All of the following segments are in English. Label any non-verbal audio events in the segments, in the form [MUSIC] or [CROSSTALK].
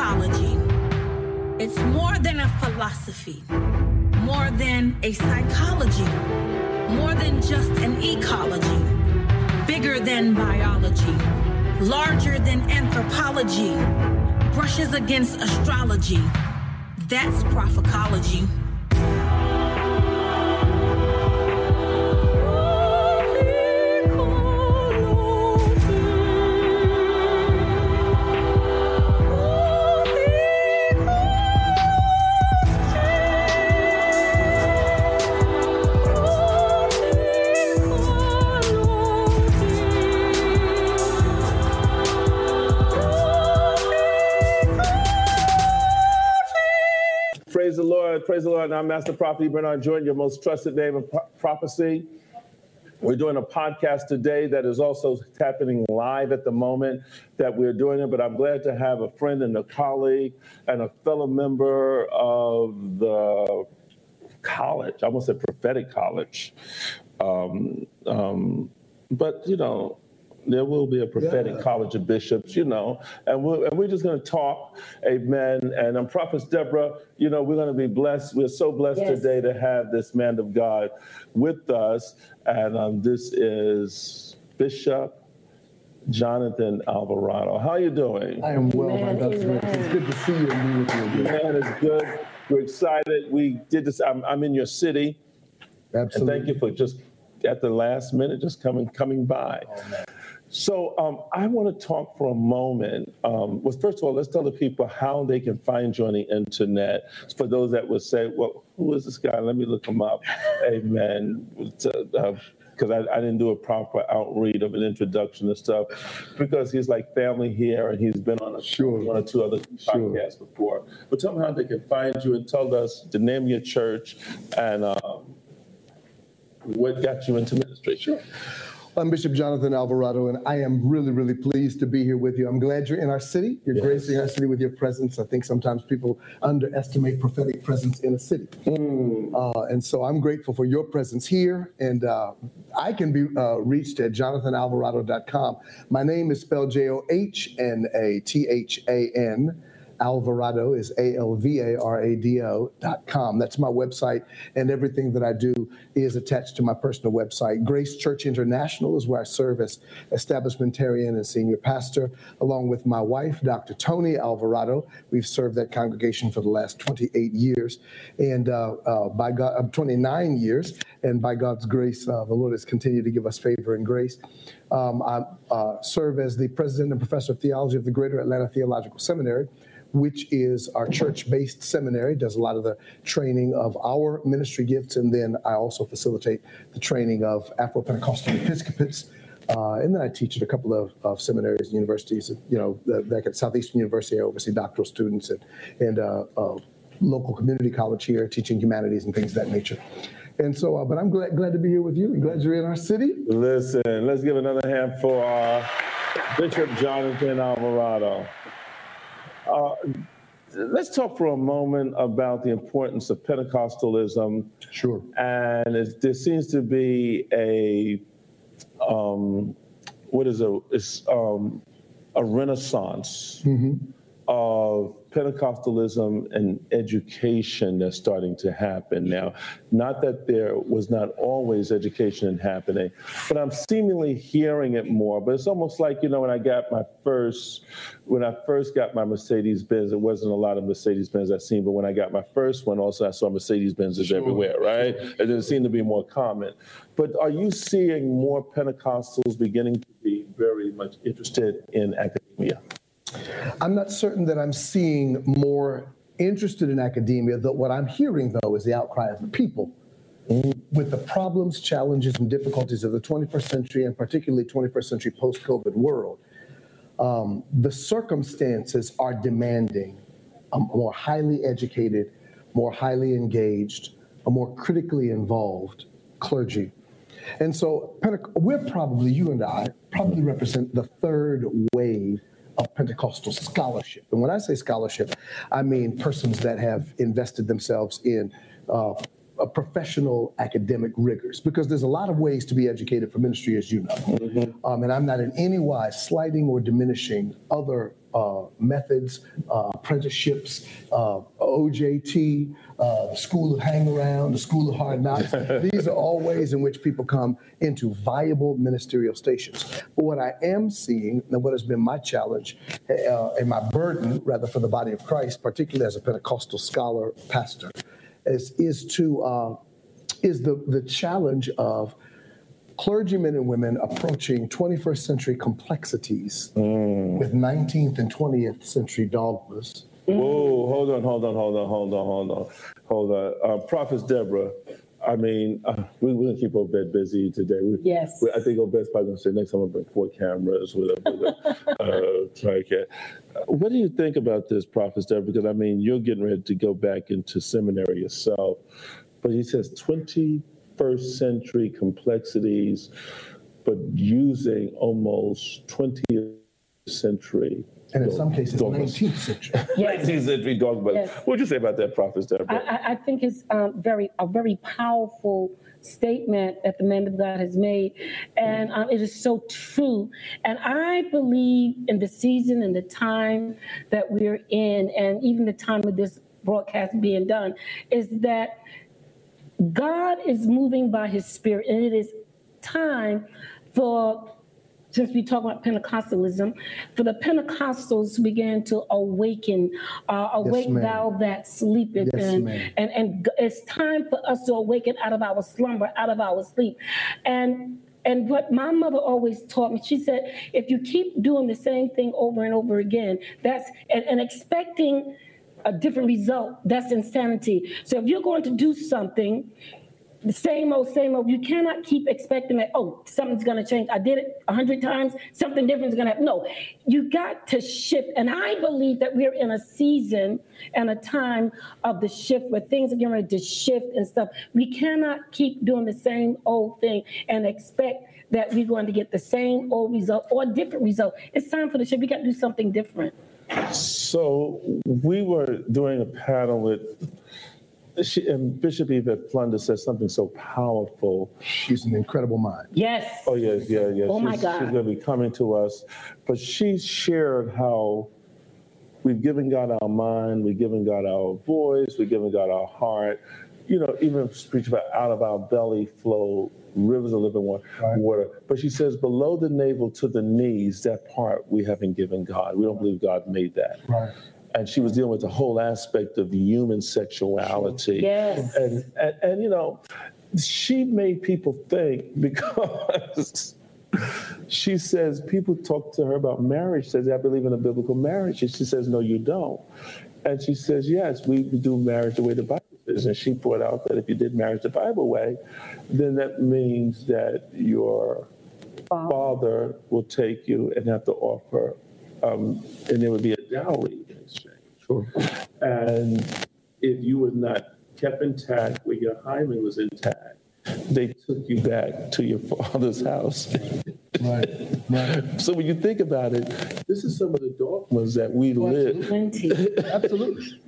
ecology. It's more than a philosophy, more than a psychology, more than just an ecology, bigger than biology, larger than anthropology, brushes against astrology. That's prophecology. Praise the Lord. And I'm Master Prophet Bernard Jordan, your most trusted name of pro- prophecy. We're doing a podcast today that is also happening live at the moment that we're doing it, but I'm glad to have a friend and a colleague and a fellow member of the college. I almost said prophetic college. Um, um, but, you know, there will be a prophetic Yeah. college of bishops, you know, and we're, and we're just going to talk, amen. And I'm Prophet Deborah, you know, we're going to be blessed. We're so blessed Yes. today to have this man of God with us. And um, this is Bishop Jonathan Alvarado. How are you doing? I am well by Amen, God's grace. It's good to see you and be with you again. Man, it's good. We're excited. We did this. I'm, I'm in your city. And Absolutely. thank you for just at the last minute just coming coming by. So um, I want to talk for a moment. Um, well, first of all, let's tell the people how they can find you on the internet. For those that would say, "Well, who is this guy? Let me look him up." [LAUGHS] Amen. Because I, I didn't do a proper outread of an introduction and stuff, because he's like family here, and he's been on a, Sure. one or two other Sure. podcasts before. But tell them how they can find you and tell us the name of your church and um, what got you into ministry. Sure. I'm Bishop Jonathan Alvarado, and I am really, really pleased to be here with you. I'm glad you're in our city. You're Yes. gracing our city with your presence. I think sometimes people underestimate prophetic presence in a city. Uh, and so I'm grateful for your presence here. And uh, I can be uh, reached at jonathanalvarado.com. My name is spelled J O H N A T H A N. Alvarado is A L V A R A D O dot com. That's my website, and everything that I do is attached to my personal website. Grace Church International is where I serve as establishmentarian and senior pastor, along with my wife, Dr. Tony Alvarado. We've served that congregation for the last 28 years, and uh, uh, by God, uh, 29 years, and by God's grace, uh, the Lord has continued to give us favor and grace. Um, I uh, serve as the president and professor of theology of the Greater Atlanta Theological Seminary which is our church-based seminary, does a lot of the training of our ministry gifts, and then I also facilitate the training of Afro-Pentecostal Episcopates. Uh, and then I teach at a couple of, of seminaries and universities. You know, back at Southeastern University, I oversee doctoral students and, and uh, uh, local community college here, teaching humanities and things of that nature. And so, uh, but I'm glad, glad to be here with you glad you're in our city. Listen, let's give another hand for uh, Bishop Jonathan Alvarado. Uh, let's talk for a moment about the importance of Pentecostalism. Sure. And it, there seems to be a, um, what is a, it's um, a renaissance of Pentecostalism and education that's starting to happen now. Not that there was not always education happening, but I'm seemingly hearing it more. But it's almost like, you know, when I got my first, when I first got my Mercedes Benz, it wasn't a lot of Mercedes Benz I've seen, but when I got my first one, also I saw Mercedes Benzes everywhere, right? It seemed to be more common. But are you seeing more Pentecostals beginning to be very much interested in academia? I'm not certain that I'm seeing more interested in academia. That what I'm hearing though is the outcry of the people with the problems, challenges, and difficulties of the 21st century, and particularly 21st century post-COVID world. Um, the circumstances are demanding a more highly educated, more highly engaged, a more critically involved clergy. And so Pente- we're probably, you and I, probably represent the third wave of Pentecostal scholarship. And when I say scholarship, I mean persons that have invested themselves in uh, a professional academic rigors, because there's a lot of ways to be educated for ministry, as you know. Um, and I'm not in any wise slighting or diminishing other uh, methods, uh, apprenticeships, uh, OJT, uh, the School of Hang Around, the School of Hard Knocks. [LAUGHS] These are all ways in which people come into viable ministerial stations. But what I am seeing, and what has been my challenge uh, and my burden, rather, for the body of Christ, particularly as a Pentecostal scholar pastor, is, is to uh, is the, the challenge of clergymen and women approaching 21st century complexities with 19th and 20th century dogmas. Whoa, hold on, hold on, hold on, hold on, hold on, hold on. Uh, Prophet Deborah, I mean, uh, we, we're gonna keep Obed busy today. We, Yes. we- I think Obed's probably gonna say next time I'm gonna bring four cameras with a, with a [LAUGHS] uh. Uh, What do you think about this, Prophet Deborah? Because I mean, you're getting ready to go back into seminary yourself, but he says 21st century complexities, but using almost 20th century. And in some cases, dogmas. 19th century. [LAUGHS] Yes. 19th century dogmas. Yes. What would you say about that, Prophet I, Deborah? I, I think it's um, very a very powerful statement that the man of God has made, and um, it is so true. And I believe in the season and the time that we're in, and even the time of this broadcast being done, is that God is moving by His Spirit, and it is time for since we talk about Pentecostalism, for the Pentecostals began to awaken, uh, awake ma'am. thou that sleepeth, Yes, and, and and it's time for us to awaken out of our slumber, out of our sleep, and. And what my mother always taught me, she said, if you keep doing the same thing over and over again, that's and, and expecting a different result, that's insanity. So if you're going to do something, the same old, same old. You cannot keep expecting that, oh, something's going to change. I did it a hundred times, something different is going to happen. No, you got to shift. And I believe that we're in a season and a time of the shift where things are getting ready to shift and stuff. We cannot keep doing the same old thing and expect that we're going to get the same old result or different result. It's time for the shift. We got to do something different. So we were doing a panel with she, and Bishop Yvette Flunder says something so powerful. She's an incredible mind. Yes. Oh yes, yeah, yeah. Oh, my she's, God. She's going to be coming to us, but she shared how we've given God our mind, we've given God our voice, we've given God our heart. You know, even preach about out of our belly flow rivers of living water. Right. But she says below the navel to the knees, that part we haven't given God. We don't believe God made that. Right. And she was dealing with the whole aspect of human sexuality. Yes. And, and, and you know, she made people think because she says people talk to her about marriage, says, I believe in a biblical marriage. And she says, No, you don't. And she says, Yes, we do marriage the way the Bible says. And she brought out that if you did marriage the Bible way, then that means that your father will take you and have to offer, um, and there would be a dowry. Sure. And if you were not kept intact, where your hymen was intact, they took you back to your father's house. Right. Right. so when you think about it, this is some of the dogmas that we live. Plenty. Absolutely.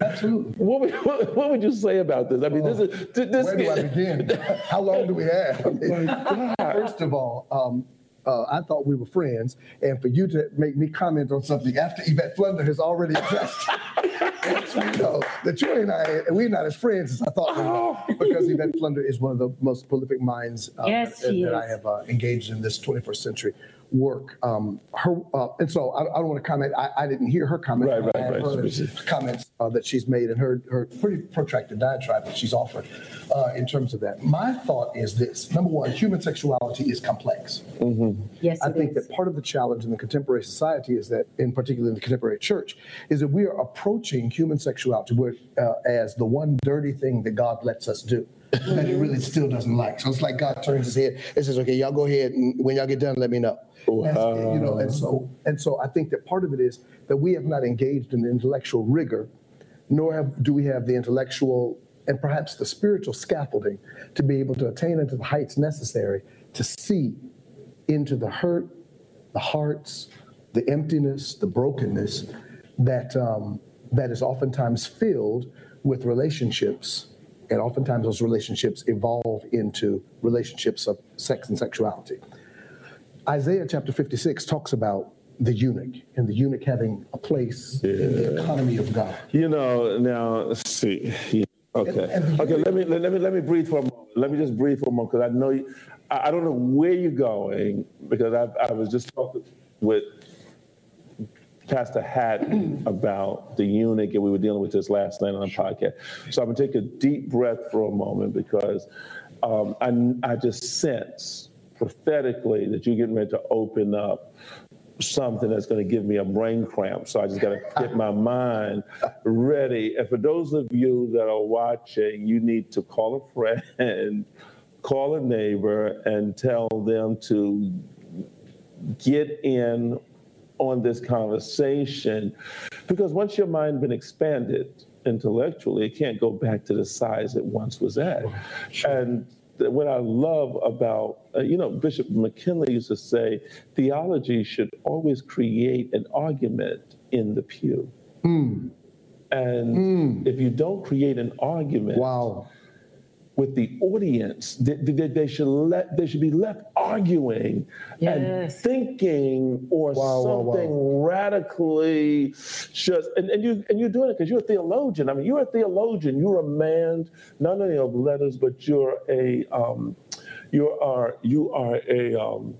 Absolutely. What would, what, what would you say about this? I mean, this is this. Where do I begin? How long do we have? I mean, First of all, um, uh, I thought we were friends, and for you to make me comment on something after Yvette Flunder has already addressed, [LAUGHS] lets me know that you and I, we're not as friends as I thought we were, because Yvette Flunder is one of the most prolific minds uh, Yes, that, that I have uh, engaged in this 21st century work. Um, her, uh, and so I, I don't want to comment. I, I didn't hear her comment. Right, but I right, have right. heard comments uh, that she's made and her, her pretty protracted diatribe that she's offered uh, in terms of that. My thought is this number one, human sexuality is complex. Yes, I think is. that part of the challenge in the contemporary society is that, in particular in the contemporary church, is that we are approaching human sexuality uh, as the one dirty thing that God lets us do. That he really still doesn't like. So it's like God turns his head and says, "Okay, y'all go ahead, and when y'all get done, let me know." That's- you know, and so and so I think that part of it is that we have not engaged in the intellectual rigor, nor have do we have the intellectual and perhaps the spiritual scaffolding to be able to attain into the heights necessary to see into the hurt, the hearts, the emptiness, the brokenness that um, that is oftentimes filled with relationships, and oftentimes those relationships evolve into relationships of sex and sexuality. Isaiah chapter 56 talks about the eunuch and the eunuch having a place yeah. in the economy of God. You know, now let's see. Yeah. Okay. And, and okay. Let me let, me let me breathe for a moment. Let me just breathe for a moment because I know you, I, I don't know where you're going because I, I was just talking with Pastor Hatton [CLEARS THROAT] about the eunuch, and we were dealing with this last night on a podcast. So I'm gonna take a deep breath for a moment because um, I, I just sense prophetically that you're getting ready to open up something that's going to give me a brain cramp. So I just got to get my [LAUGHS] mind ready. And for those of you that are watching, you need to call a friend, [LAUGHS] call a neighbor, and tell them to get in on this conversation because once your mind been expanded intellectually it can't go back to the size it once was at and what I love about, uh, you know, Bishop McKinley used to say, theology should always create an argument in the pew. Mm. And mm. if you don't create an argument, wow with the audience. They, they, they, should let they should be left arguing yes. and thinking or wow, something wow, wow. radically just and, and you and you're doing it because you're a theologian. I mean, you're a theologian. You're a man not only of letters, but you're a um, you are you are a um,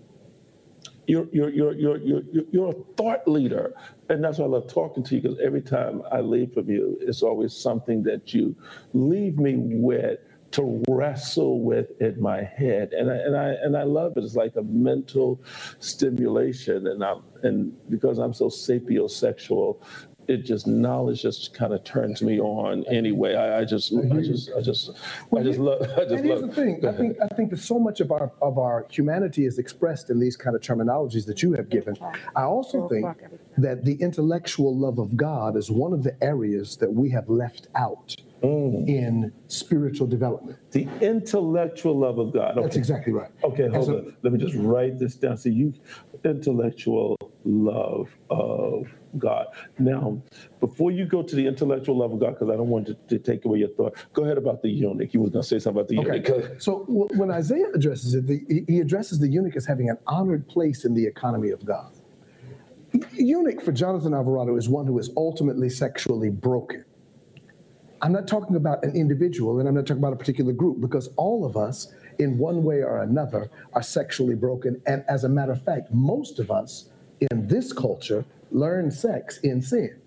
you're, you're, you're, you're, you're, you're a thought leader. And that's why I love talking to you because every time I leave from you, it's always something that you leave me with to wrestle with in my head, and I, and I and I love it. It's like a mental stimulation, and I'm and because I'm so sapiosexual, it just knowledge just kind of turns me on anyway. I, I just, I mm-hmm. just, I just, well, I just love. [LAUGHS] I just and here's love. the thing. I think I think that so much of our of our humanity is expressed in these kind of terminologies that you have given. I also think that the intellectual love of God is one of the areas that we have left out mm. in spiritual development. The intellectual love of God. Okay. That's exactly right. Okay, hold a, on. Let me just write this down. So you intellectual love of God. Now, before you go to the intellectual love of God, because I don't want to, to, take away your thought, go ahead about the eunuch. You were going to say something about the okay. eunuch. So w- when Isaiah addresses it, the, he addresses the eunuch as having an honored place in the economy of God. Eunuch for Jonathan Alvarado is one who is ultimately sexually broken. I'm not talking about an individual and I'm not talking about a particular group because all of us, in one way or another, are sexually broken. And as a matter of fact, most of us in this culture learn sex in sin.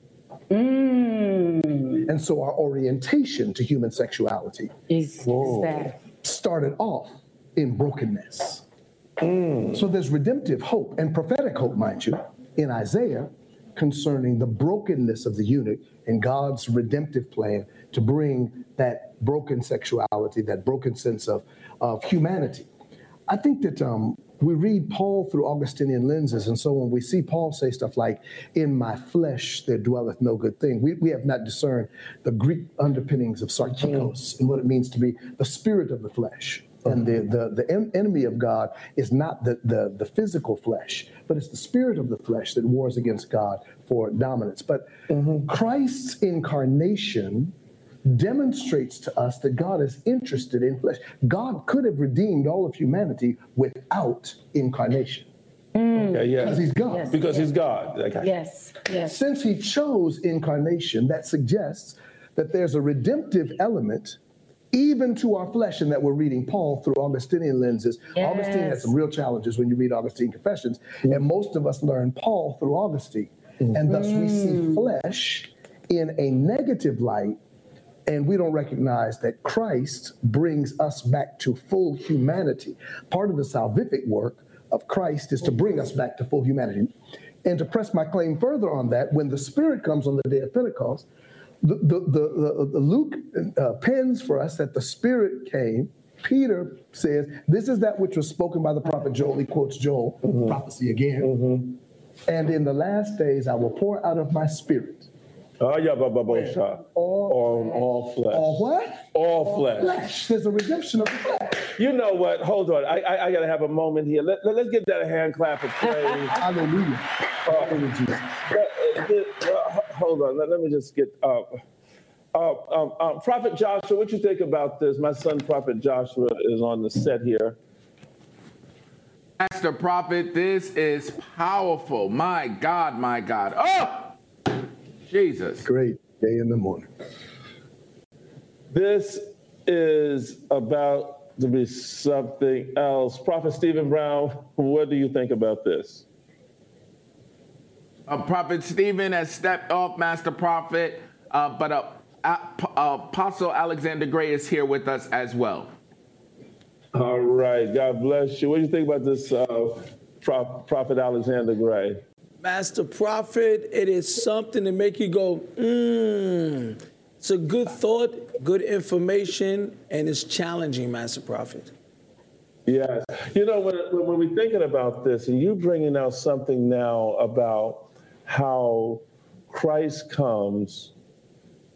Mm. And so our orientation to human sexuality is, is that started off in brokenness. Mm. So there's redemptive hope and prophetic hope, mind you, in Isaiah concerning the brokenness of the eunuch and God's redemptive plan to bring that broken sexuality, that broken sense of, of humanity. I think that um, we read Paul through Augustinian lenses, and so when we see Paul say stuff like, In my flesh there dwelleth no good thing, we, we have not discerned the Greek underpinnings of sarkikos and what it means to be the spirit of the flesh. And the, the, the enemy of God is not the, the, the physical flesh, but it's the spirit of the flesh that wars against God for dominance. But mm-hmm. Christ's incarnation demonstrates to us that God is interested in flesh. God could have redeemed all of humanity without incarnation. Mm. Okay, yeah. Because he's God. Yes, because yes. he's God. Okay. Yes, yes. Since he chose incarnation, that suggests that there's a redemptive element even to our flesh, and that we're reading Paul through Augustinian lenses. Yes. Augustine had some real challenges when you read Augustine Confessions, mm. and most of us learn Paul through Augustine. Mm. And thus we see mm. flesh in a negative light and we don't recognize that Christ brings us back to full humanity. Part of the salvific work of Christ is to bring us back to full humanity. And to press my claim further on that, when the Spirit comes on the day of Pentecost, the, the, the, the Luke uh, pens for us that the Spirit came. Peter says, This is that which was spoken by the prophet Joel. He quotes Joel, mm-hmm. prophecy again. Mm-hmm. And in the last days, I will pour out of my Spirit Ah, yeah, ba, ba, ba, sha. On all flesh. All what? All flesh. flesh. There's a redemption of the flesh. You know what? Hold on. I, I, I got to have a moment here. Let, let, us give that a hand clap of praise. [LAUGHS] Hallelujah. Uh, Hallelujah. Uh, uh, hold on. Let, let me just get up. Uh, um, um, Prophet Joshua, what you think about this? My son, Prophet Joshua, is on the set here. Master Prophet, this is powerful. My God, my God. Oh, Jesus. Great day in the morning. This is about to be something else. Prophet Stephen Brown, what do you think about this? Uh, Prophet Stephen has stepped off, Master Prophet, uh, but uh, uh, Apostle Alexander Gray is here with us as well. All right. God bless you. What do you think about this, uh, Prophet Alexander Gray? Master Prophet, it is something to make you go, mmm. It's a good thought, good information, and it's challenging, Master Prophet. Yes. You know, when, when we're thinking about this, and you bringing out something now about how Christ comes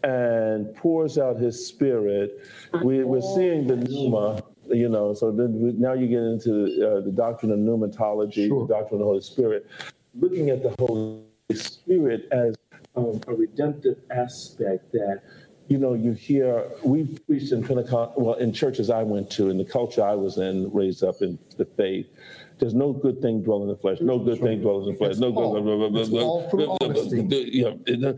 and pours out his spirit, we, we're seeing the pneuma you know, so then now you get into uh, the doctrine of pneumatology, sure. the doctrine of the Holy Spirit, looking at the Holy Spirit as um, a redemptive aspect that you know, you hear, we preached in Pentecost, well, in churches I went to, in the culture I was in, raised up in the faith, there's no good thing dwelling in the flesh. No good thing dwells in the flesh. No good. Blah, blah, blah, all through Augustine. Yeah, uh,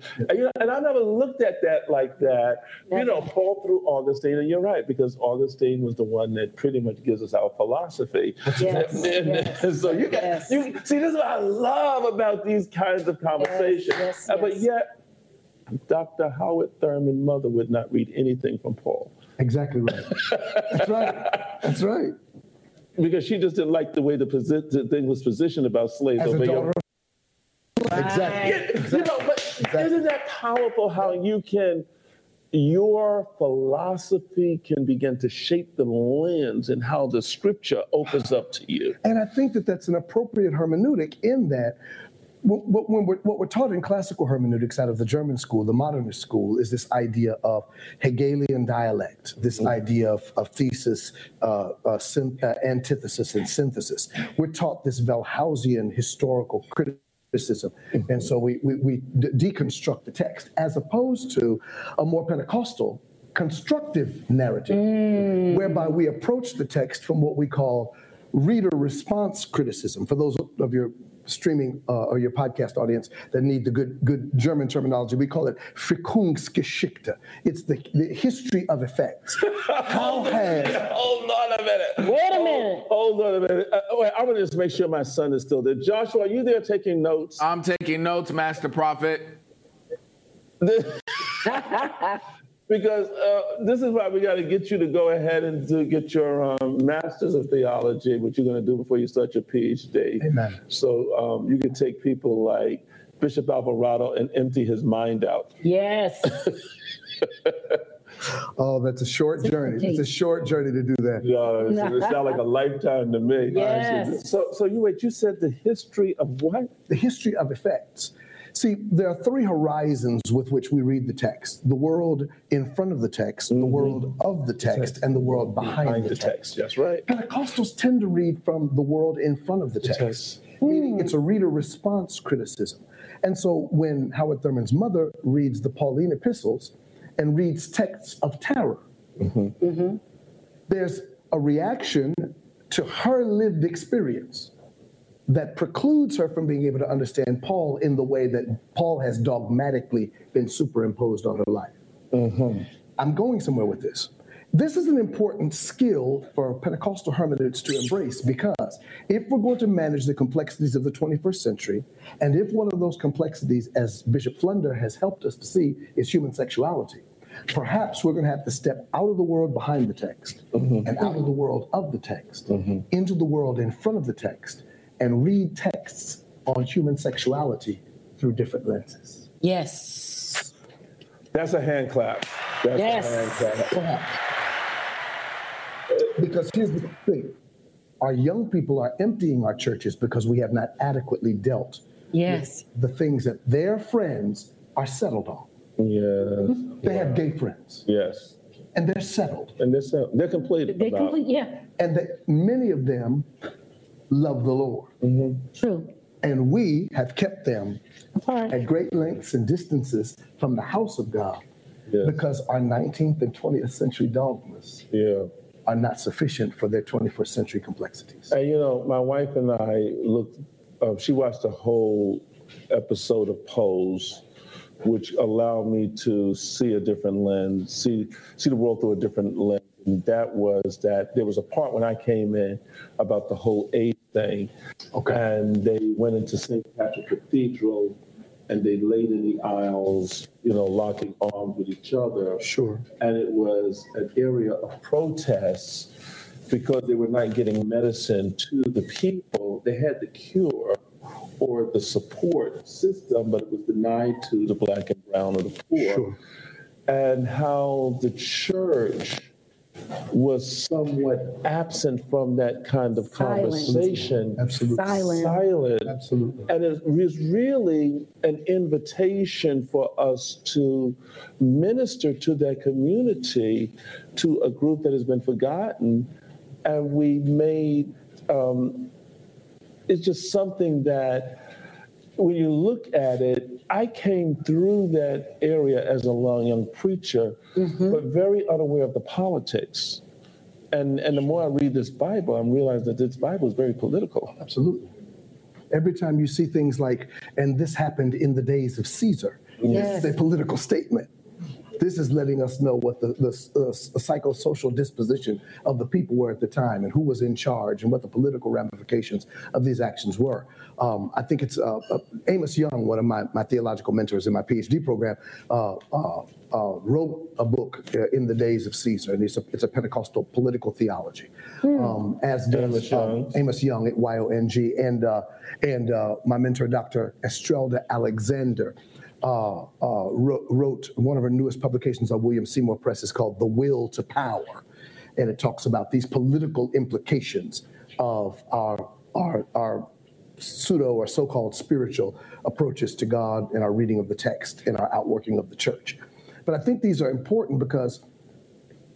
and I never looked at that like that. You know, Paul through Augustine, and you're right because Augustine was the one that pretty much gives us our philosophy. Yes. and, yes. so you got yes. you see this is what I love about these kinds of conversations. Yes, yes, uh, yes. But yet, Dr. Howard Thurman mother would not read anything from Paul. Exactly right. That's right. That's right because she just didn't like the way the, posi- the thing was positioned about slaves. As a daughter Exactly. Yeah, exactly. You know, but exactly. isn't that powerful how you can, your philosophy can begin to shape the lens and how the scripture opens up to you? And I think that that's an appropriate hermeneutic in that when we're, what we're taught in classical hermeneutics out of the German school, the modernist school, is this idea of Hegelian dialect, this mm-hmm. idea of, of thesis, uh, uh, uh, antithesis, and synthesis. We're taught this Wellhausian historical criticism. Mm-hmm. And so we, we, we de- deconstruct the text as opposed to a more Pentecostal constructive narrative, mm. whereby we approach the text from what we call reader response criticism. For those of your streaming uh, or your podcast audience that need the good good German terminology. We call it Wirkungsgeschichte. It's the, the history of effects. [LAUGHS] How has hold on a minute. Wait a minute. Hold, hold on a minute. Uh, wait, I'm gonna just make sure my son is still there. Joshua, are you there taking notes? I'm taking notes, Master Prophet. [LAUGHS] [LAUGHS] because uh, this is why we got to get you to go ahead and to get your um, master's of theology, what you're going to do before you start your PhD. Amen. So um, you can take people like Bishop Alvarado and empty his mind out. Yes. [LAUGHS] oh, that's a short journey. It's a short journey to do that. Yeah, it sounds like a lifetime to me. Yes. So, so you wait. You said the history of what? The history of effects. See, there are three horizons with which we read the text the world in front of the text, mm-hmm. the world of the text, and the world behind, behind the, the, text. text. That's right. Pentecostals tend to read from the world in front of the, the text, text, meaning it's a reader response criticism. And so when Howard Thurman's mother reads the Pauline epistles and reads texts of terror, mm-hmm. Mm-hmm. there's a reaction to her lived experience that precludes her from being able to understand Paul in the way that Paul has dogmatically been superimposed on her life. Mm-hmm. I'm going somewhere with this. This is an important skill for Pentecostal hermeneutics to embrace because if we're going to manage the complexities of the 21st century, and if one of those complexities, as Bishop Flunder has helped us to see, is human sexuality, perhaps we're going to have to step out of the world behind the text mm-hmm. and out of the world of the text mm-hmm. into the world in front of the text and read texts on human sexuality through different lenses. Yes. That's a hand clap. That's yes. a hand clap. Because here's the thing our young people are emptying our churches because we have not adequately dealt yes. with the things that their friends are settled on. Yes. They have gay friends. Yes. And they're settled. And they're settled. They're complete. They're complete, yeah. And that many of them love the Lord. Mm-hmm. True. And we have kept them Apart. at great lengths and distances from the house of God yes. because our 19th and 20th century dogmas yeah. are not sufficient for their 21st century complexities. And you know, my wife and I looked, uh, she watched a whole episode of Pose, which allowed me to see a different lens, see, see the world through a different lens. And that was that there was a part when I came in about the whole AIDS thing. Okay. And they went into St. Patrick Cathedral and they laid in the aisles, you know, locking arms with each other. Sure. And it was an area of protest because they were not getting medicine to the people. They had the cure or the support system, but it was denied to the black and brown or the poor. Sure. And how the church was somewhat absent from that kind of Silent. conversation. Absolutely. Silent. Silent. Absolutely. And it was really an invitation for us to minister to that community, to a group that has been forgotten. And we made um, it's just something that when you look at it, I came through that area as a long young preacher, mm-hmm. but very unaware of the politics. And, and the more I read this Bible, I'm realizing that this Bible is very political. Absolutely. Every time you see things like, and this happened in the days of Caesar, Yes. is a political statement. This is letting us know what the, the, uh, psychosocial disposition of the people were at the time and who was in charge and what the political ramifications of these actions were. Um, I think it's uh, uh, Amos Yong, one of my, my theological mentors in my PhD program, uh, uh, uh, wrote a book uh, in the days of Caesar, and it's a, it's a Pentecostal political theology. Um, as does Amos Yong. Amos Yong at Y-O-N-G, and uh, and uh, my mentor, Dr. Estrelda Alexander, uh, uh, wrote, wrote one of her newest publications on William Seymour Press is called "The Will to Power," and it talks about these political implications of our our our pseudo or so-called spiritual approaches to God and our reading of the text and our outworking of the church. But I think these are important because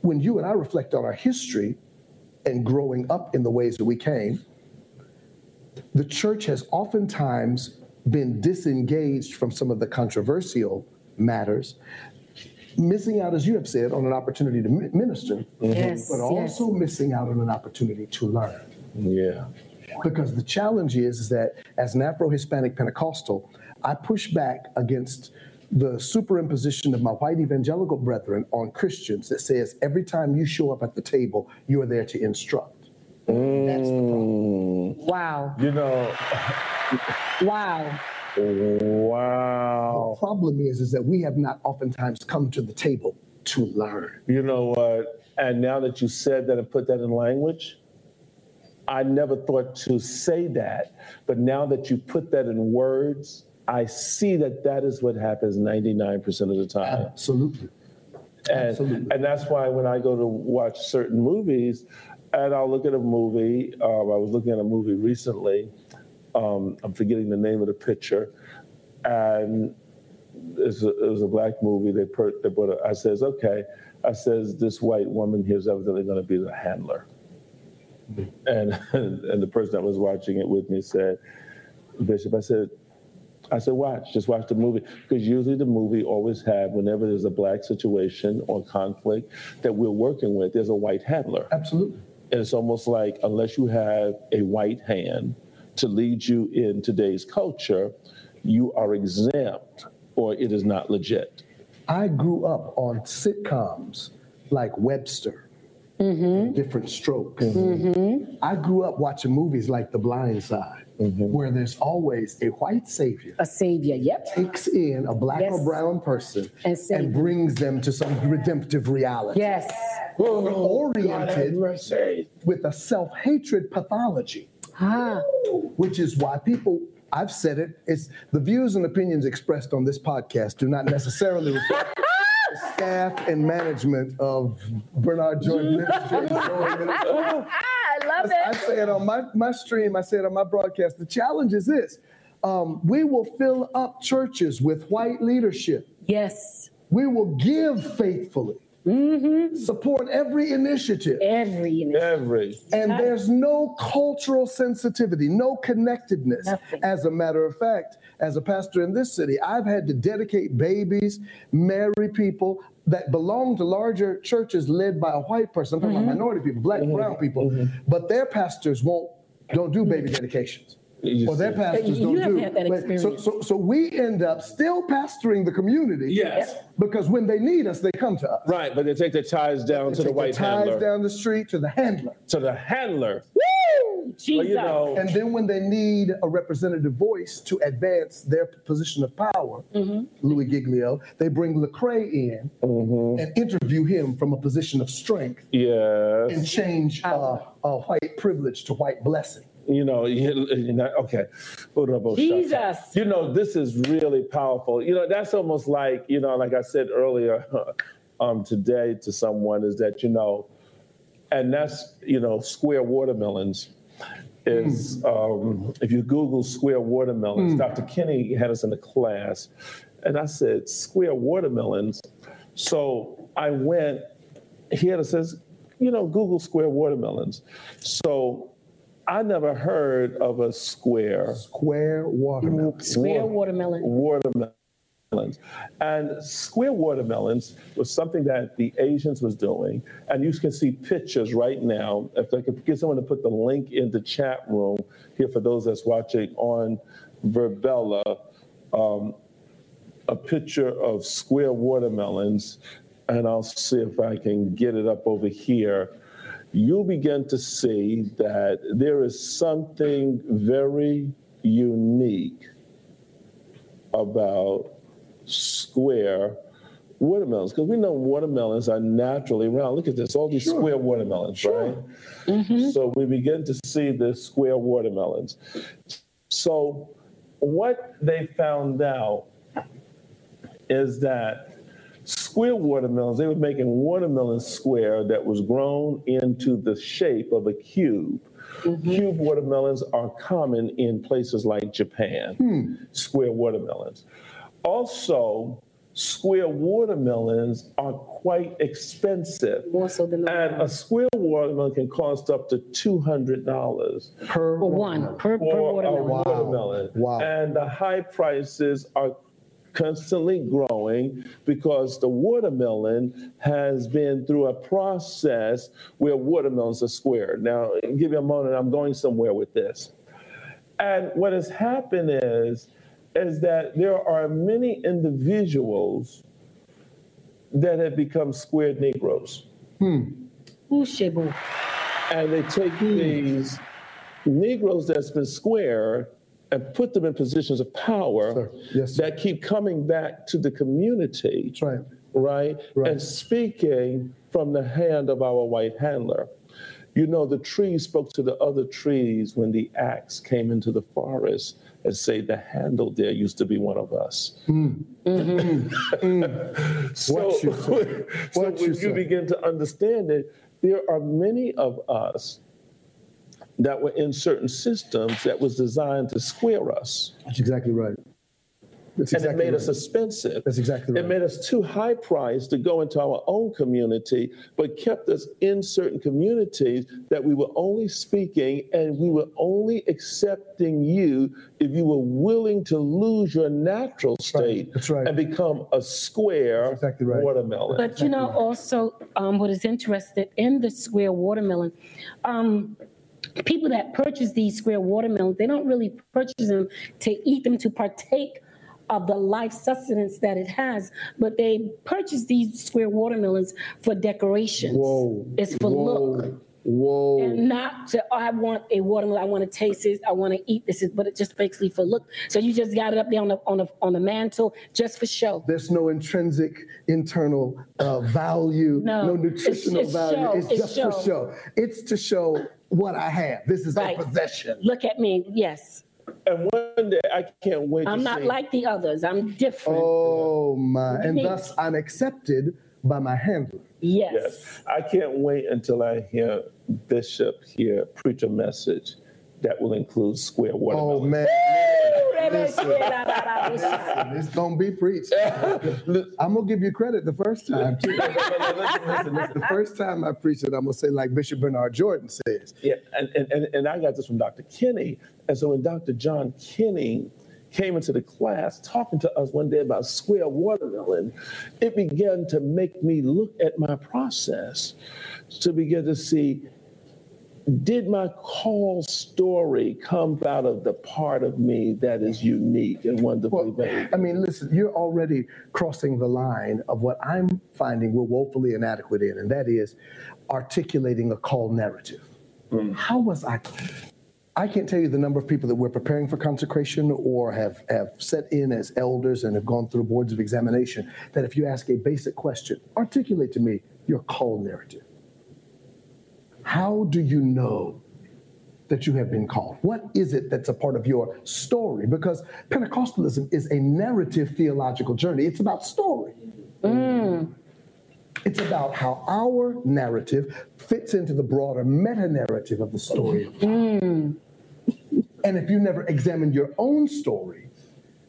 when you and I reflect on our history and growing up in the ways that we came, the church has oftentimes been disengaged from some of the controversial matters, missing out, as you have said, on an opportunity to mi- minister, Yes, but yes. also missing out on an opportunity to learn. Yeah. Because the challenge is, is that as an Afro Hispanic Pentecostal, I push back against the superimposition of my white evangelical brethren on Christians that says every time you show up at the table, you are there to instruct. That's the problem. Mm. Wow. You know, Wow. wow. The problem is, is that we have not oftentimes come to the table to learn. You know what? And now that you said that and put that in language, I never thought to say that. But now that you put that in words, I see that that is what happens 99% of the time. Absolutely. And, Absolutely. and that's why when I go to watch certain movies, and I'll look at a movie, um, I was looking at a movie recently, um, I'm forgetting the name of the picture, and it's a, it was a black movie. They put, they put a, I says, okay, I says, this white woman here is evidently going to be the handler. And, [LAUGHS] and the person that was watching it with me said, Bishop, I said, I said, watch, just watch the movie. Because usually the movie always have, whenever there's a black situation or conflict that we're working with, there's a white handler. Absolutely. And it's almost like unless you have a white hand to lead you in today's culture, you are exempt or it is not legit. I grew up on sitcoms like Webster, Mm-hmm. Diff'rent Strokes. Mm-hmm. I grew up watching movies like The Blind Side, mm-hmm. where there's always a white savior A savior. Yep. takes in a black or brown person And save them. brings them to some redemptive reality. Yes. We're oh, oriented mercy. with a self-hatred pathology. Ah. which is why people I've said it, it's the views and opinions expressed on this podcast do not necessarily reflect the [LAUGHS] staff and management of Bernard Jordan Ministries. [LAUGHS] I love it. I it. say it on my, my stream, I say it on my broadcast. The challenge is this um, we will fill up churches with white leadership. Yes. We will give faithfully, Mm-hmm. support every initiative. Every initiative. Every. And there's no cultural sensitivity, no connectedness. Nothing. As a matter of fact, as a pastor in this city, I've had to dedicate babies, marry people, that belong to larger churches led by a white person. I'm talking about mm-hmm. minority people, black, mm-hmm. brown people, mm-hmm. but their pastors won't don't do baby dedications. Or their pastors You don't do. had that but- So, so, so we end up still pastoring the community. Yes. Because when they need us, they come to us. Right, but they take their ties down to the Take white ties handler. down the street to the handler. To the handler. Jesus. Well, you know, And then when they need a representative voice to advance their position of power, Louis Giglio, they bring Lecrae in and interview him from a position of strength yes. and change uh, uh, white privilege to white blessing. you know, you, you know okay. Jesus. You know, this is really powerful. You know, that's almost like, you know, like I said earlier [LAUGHS] um, today to someone is that, you know, and that's, you know, square watermelons is, um, if you Google square watermelons, Dr. Kinney had us in the class, and I said, square watermelons. So I went, he had us says, you know, Google square watermelons. So I never heard of a square Square watermelon. Square wa- watermelon. Watermelons. And square watermelons was something that the Asians was doing. And you can see pictures right now. If I could get someone to put the link in the chat room here for those that's watching on Verbella, um, a picture of square watermelons. And I'll see if I can get it up over here. You'll begin to see that there is something very unique about square watermelons because we know watermelons are naturally round. Look at this, all these square watermelons, right? Mm-hmm. So we begin to see the square watermelons. So what they found out is that square watermelons, they were making watermelon square that was grown into the shape of a cube. Mm-hmm. Cube watermelons are common in places like Japan, hmm. square watermelons. Also, square watermelons are quite expensive. More so than the And a square watermelon can cost up to $200 Per For one, per, per for a watermelon. watermelon. Wow. And the high prices are constantly growing because the watermelon has been through a process where watermelons are squared. Now, give me a moment, I'm going somewhere with this. And what has happened is, is that there are many individuals that have become squared Negroes. Hmm. Ooh, shibu. And they take hmm. these Negroes that's been squared and put them in positions of power Yes, that keep coming back to the community, That's right. right? Right. And speaking from the hand of our white handler. You know, the trees spoke to the other trees when the axe came into the forest and say, the handle there used to be one of us. Hmm. Mm-hmm. Mm-hmm. so What you [LAUGHS] say. so What when you you begin to understand it, there are many of us that were in certain systems that was designed to square us. That's exactly right. That's And exactly it made right. us expensive. That's exactly right. It made us too high priced to go into our own community, but kept us in certain communities that we were only speaking and we were only accepting you if you were willing to lose your natural state That's right. and become a square That's exactly right. watermelon. But you know, also, um, what is interested in the square watermelon, um, people that purchase these square watermelons, they don't really purchase them to eat them to partake of the life sustenance that it has, but they purchase these square watermelons for decorations. Whoa. It's for look. Whoa. And not to, oh, I want a watermelon, I want to taste this, I want to eat this, but it's just basically for look. So you just got it up there on the, on the, on the mantle just for show. There's no intrinsic internal uh, value, No, no, nutritional it's value. show, It's it's just for show. show. It's to show what I have. This is Right. a possession. Look at me, yes. And one day I can't wait I'm to not see. like the others. I'm different. Oh my. And thus I'm accepted by my handler. yes. Yes, I can't wait until I hear Bishop here preach a message that will include square oh, watermelon. Oh man. Listen. Listen, it's gonna be preached. [LAUGHS] I'm gonna give you credit the first time too. [LAUGHS] Listen, this- the first time I preach it, I'm gonna say like Bishop Bernard Jordan says. Yeah, and, and, and, and I got this from Dr. Kinney. And so when Dr. John Kinney came into the class talking to us one day about square watermelon, it began to make me look at my process to begin to see did my call story come out of the part of me that is unique and wonderfully Well, made? I mean, listen, you're already crossing the line of what I'm finding we're woefully inadequate in, and that is articulating a call narrative. Mm. How was I? I can't tell you the number of people that we're preparing for consecration or have, have set in as elders and have gone through boards of examination that if you ask a basic question, articulate to me your call narrative. How do you know that you have been called? What is it that's a part of your story? Because Pentecostalism is a narrative theological journey, it's about story. Mm. It's about how our narrative fits into the broader meta narrative of the story God. Mm. And if you never examine your own story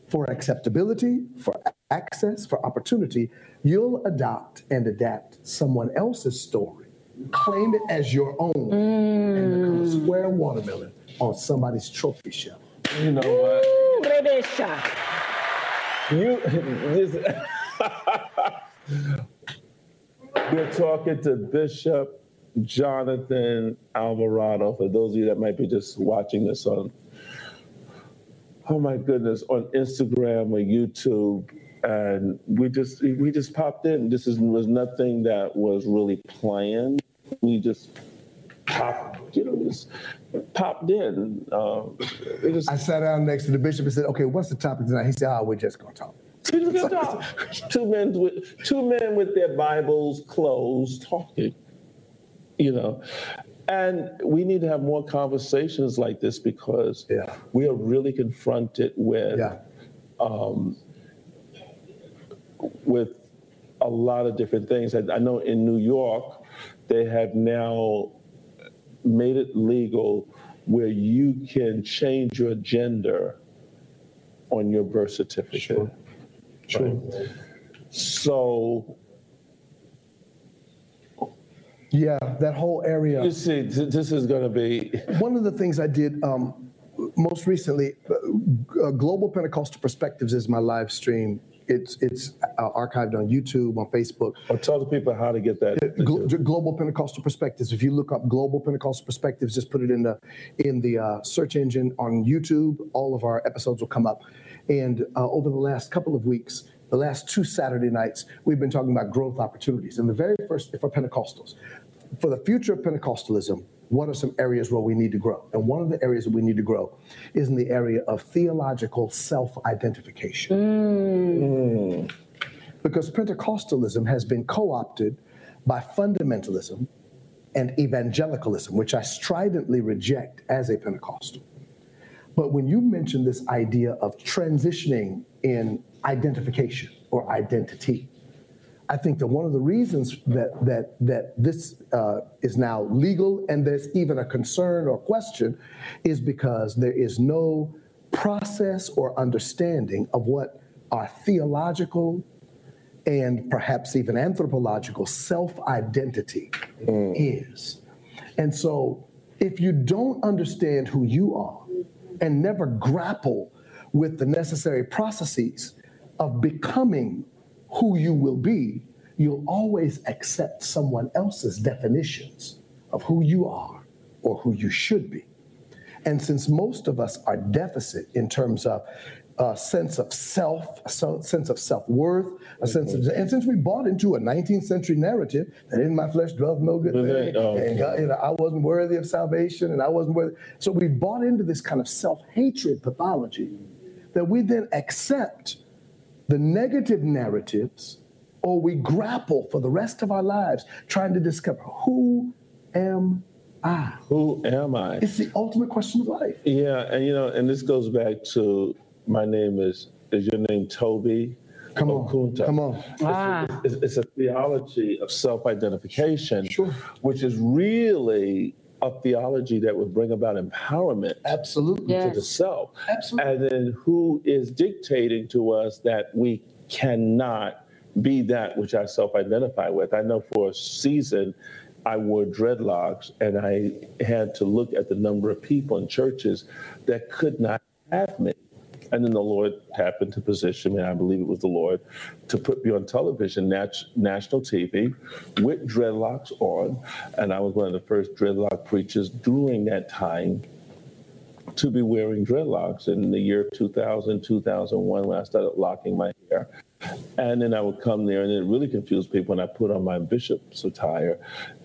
for acceptability, for access, for opportunity, you'll adopt and adapt someone else's story, claim it as your own, and become mm. a square watermelon on somebody's trophy shelf. You know what? Ooh, Rebecca. You, this, we're talking to Bishop Jonathan Alvarado. For those of you that might be just watching this on, oh my goodness, on Instagram or YouTube, and we just we just popped in. This is, was nothing that was really planned. We just popped, you know, just popped in. Um, it just, I sat down next to the bishop and said, Okay, what's the topic tonight? He said, Oh, we're just going to talk. [LAUGHS] We're just gonna talk. two men with two men with their Bibles closed talking. You know. And we need to have more conversations like this because Yeah. we are really confronted with Yeah. with a lot of different things. I, I know in New York, they have now made it legal where you can change your gender on your birth certificate. Sure. Sure. So Yeah, that whole area. you see, th- this is going to be One of the things I did um, most recently, uh, Global Pentecostal Perspectives is my live stream. It's it's uh, archived on YouTube, on Facebook. Or tell the people how to get that. Glo- Global Pentecostal Perspectives. If you look up Global Pentecostal Perspectives, just put it in the in the uh, search engine on YouTube. All of our episodes will come up. And uh, over the last couple of weeks, the last two Saturday nights, we've been talking about growth opportunities. And the very first for Pentecostals, for the future of Pentecostalism, what are some areas where we need to grow? And one of the areas that we need to grow is in the area of theological self-identification mm. because Pentecostalism has been co opted by fundamentalism and evangelicalism, which I stridently reject as a Pentecostal. But when you mention this idea of transitioning in identification or identity, I think that one of the reasons that that that this uh, is now legal and there's even a concern or question is because there is no process or understanding of what our theological and perhaps even anthropological self identity is. And so, if you don't understand who you are and never grapple with the necessary processes of becoming who you will be, you'll always accept someone else's definitions of who you are or who you should be. And since most of us are deficit in terms of a sense of self, a sense of self worth, a mm-hmm. sense of, and since we bought into a 19th century narrative that in my flesh dwells no good thing, Oh, and God, you know, I wasn't worthy of salvation, and I wasn't worthy. So we bought into this kind of self hatred pathology that we then accept the negative narratives, or we grapple for the rest of our lives trying to discover who am I. Who am I? It's the ultimate question of life. Yeah, and you know, and this goes back to my name is is your name Toby? Come on, Okunta. come on. Ah. It's, it's a theology of self-identification, Sure. which is really a theology that would bring about empowerment Absolutely. Yeah. to the self. Absolutely. And then who is dictating to us that we cannot be that which I self identify with? I know for a season I wore dreadlocks and I had to look at the number of people in churches that could not have me. And then the Lord happened to position me, I believe it was the Lord, to put me on television, nat- national TV, with dreadlocks on. And I was one of the first dreadlock preachers during that time to be wearing dreadlocks in the year 2000, 2001, when I started locking my hair. And then I would come there, and it really confused people when I put on my bishop's attire.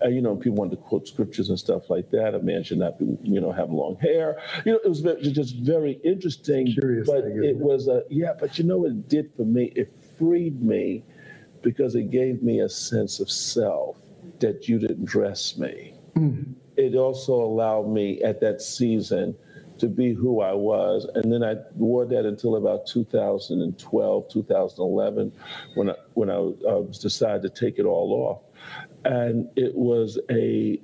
Uh, you know, people wanted to quote scriptures and stuff like that. A man should not be, you know, have long hair. You know, it was very, just very interesting. Curious but thing, it it? was a yeah. But you know what it did for me? It freed me because it gave me a sense of self that you didn't dress me. It also allowed me at that season to be who I was. And then I wore that until about 2012, 2011, when I, when I uh, decided to take it all off. And it was a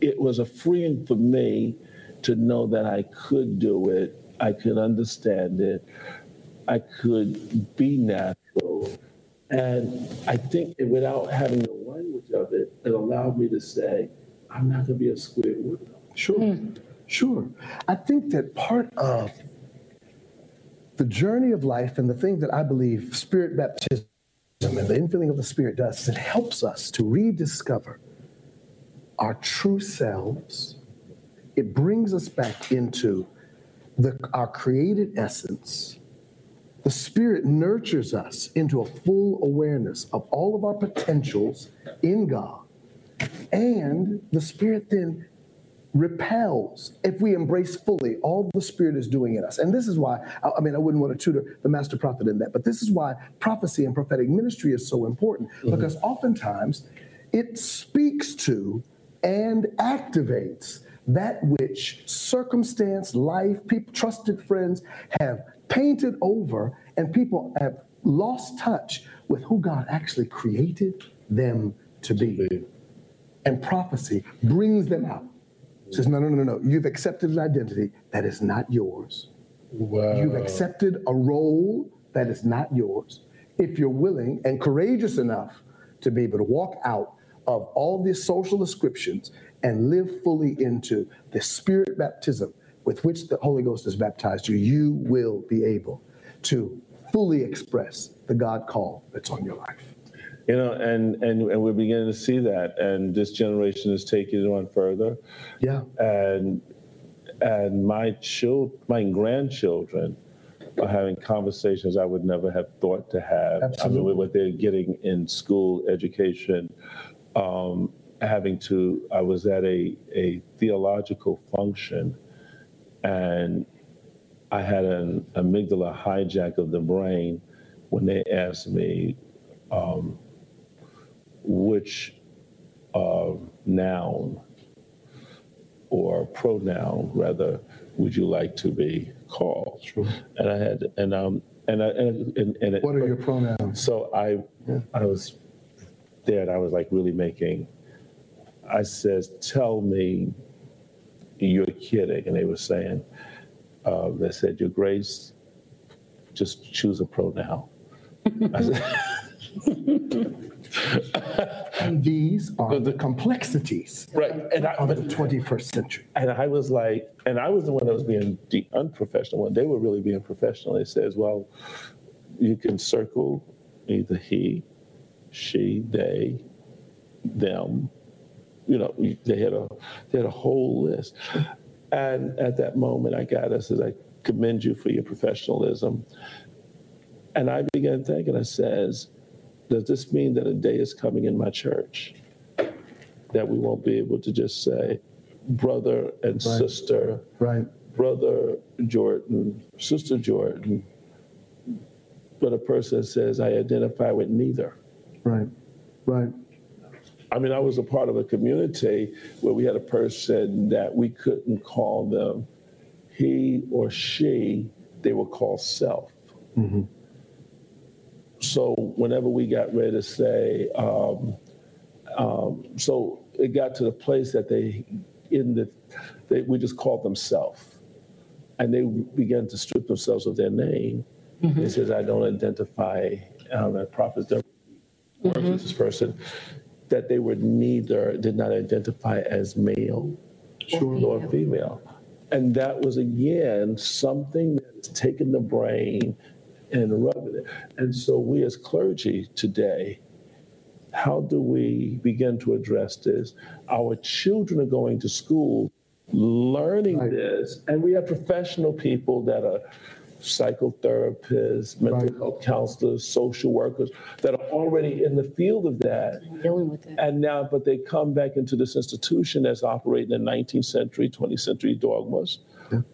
it was a freeing for me to know that I could do it. I could understand it. I could be natural. And I think it, without having the language of it, it allowed me to say, I'm not going to be a square widow. Sure, sure. I think that part of the journey of life and the thing that I believe spirit baptism and the infilling of the Spirit does is it helps us to rediscover our true selves. It brings us back into the, our created essence. The Spirit nurtures us into a full awareness of all of our potentials in God. And the Spirit then repels if we embrace fully all the Spirit is doing in us. And this is why, I mean, I wouldn't want to tutor the master prophet in that, but this is why prophecy and prophetic ministry is so important mm-hmm. because oftentimes it speaks to and activates that which circumstance, life, people, trusted friends have painted over, and people have lost touch with who God actually created them to be. And prophecy brings them out. Says, no, no, no, no, no. You've accepted an identity that is not yours. You've accepted a role that is not yours. If you're willing and courageous enough to be able to walk out of all these social descriptions and live fully into the spirit baptism with which the Holy Ghost has baptized you, you will be able to fully express the God call that's on your life. You know, and, and, and we're beginning to see that. And this generation is taking it on further. Yeah. and and my child, my grandchildren are having conversations I would never have thought to have. Absolutely. I mean, with what they're getting in school education, um, having to. I was at a a theological function, and I had an amygdala hijack of the brain when they asked me um, which uh, noun or pronoun rather would you like to be called? And i had and um and i and, and, and it, What are your pronouns? so i i was there and i was like really making i says tell me you're kidding and they were saying uh, they said your grace just choose a pronoun. I said, [LAUGHS] [LAUGHS] [LAUGHS] And these are the complexities right and I, of the 21st century. And I was like, and I was the one that was being the unprofessional one. They were really being professional. It says, well, you can circle either he, she, they, them. You know, they had a they had a whole list. And at that moment, I got us as I commend you for your professionalism. And I began thinking, I says, does this mean that a day is coming in my church that we won't be able to just say brother and sister, Right. brother Jordan, sister Jordan, but a person says, I identify with neither. Right. Right. I mean, I was a part of a community where we had a person that we couldn't call them he or she, they were called self. Mm-hmm. So whenever we got ready to say, um, um, so it got to the place that they, in the, they, we just called them self. And they began to strip themselves of their name. They says, I don't identify, um, and prophets don't work with this person, that they were neither, did not identify as male nor female. And that was again something that it's taking the brain and rubbing it. And so we as clergy today, how do we begin to address this? Our children are going to school learning Right. this, and we have professional people that are psychotherapists, mental Right. health counselors, social workers that are already in the field of that. dealing with it. And now, but they come back into this institution that's operating in 19th century, 20th century dogmas,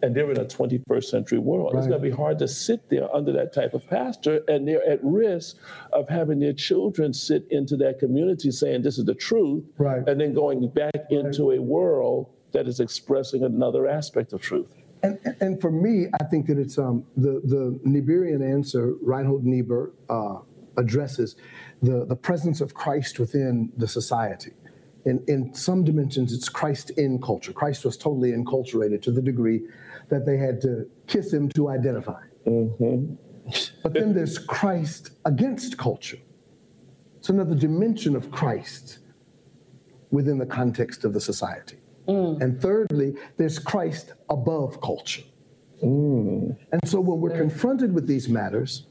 and they're in a 21st century world. It's going to be hard to sit there under that type of pastor, and they're at risk of having their children sit into that community saying this is the truth, Right. and then going back into a world that is expressing another aspect of truth. And, and for me, I think that it's um, the, the Niebuhrian answer, Reinhold Niebuhr uh, addresses the, the presence of Christ within the society. In, in some dimensions, it's Christ in culture. Christ was totally enculturated to the degree that they had to kiss him to identify. Mm-hmm. But then there's Christ against culture. It's another dimension of Christ within the context of the society. Mm. And thirdly, there's Christ above culture. Mm. And so when we're confronted with these matters,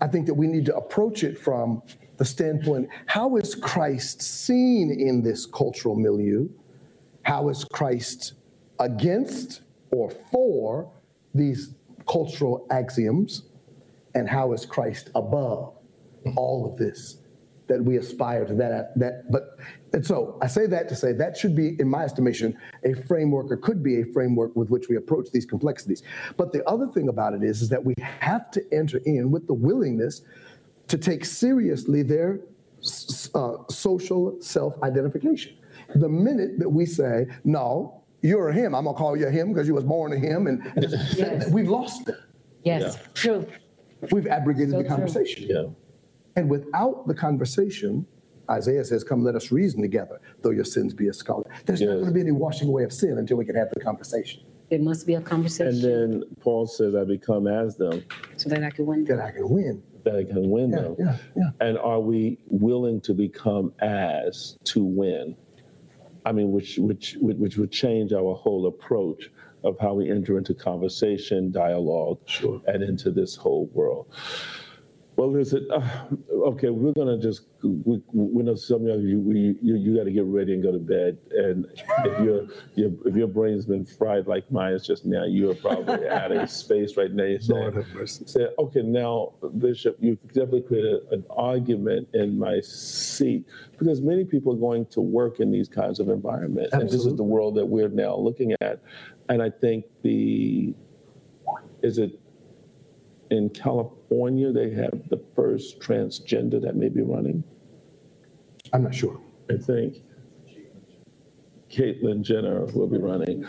I think that we need to approach it from the standpoint how is Christ seen in this cultural milieu? How is Christ against or for these cultural axioms? And how is Christ above all of this that we aspire to that that but and so I say that to say that should be in my estimation a framework or could be a framework with which we approach these complexities but the other thing about it is is that we have to enter in with the willingness to take seriously their uh, social self-identification the minute that we say no you're a him i'm gonna call you a him because you was born a him and [LAUGHS] Yes. we've lost them Yes, true. we've abrogated So the true. conversation Yeah. and without the conversation, Isaiah says, Come, let us reason together, though your sins be as scarlet. There's not going to be any washing away of sin until we can have the conversation There must be a conversation. And then Paul says, I become as them, so that I can win. that I can win. That can win Yeah, them. yeah, yeah. And are we willing to become as to win? I mean, which which which which would change our whole approach of how we enter into conversation, dialogue, Sure. and into this whole world. Well, listen. Uh, okay, we're gonna just we, we know some of you we, you you got to get ready and go to bed. And if your your if your brain's been fried like mine is just now, you're probably [LAUGHS] out of space right now. You're saying, say, okay, now, Bishop, you've definitely created an argument in my seat because many people are going to work in these kinds of environments. And this is the world that we're now looking at. And I think the, is it in California, they have the first transgender that may be running? I'm not sure. I think Caitlyn Jenner will be running.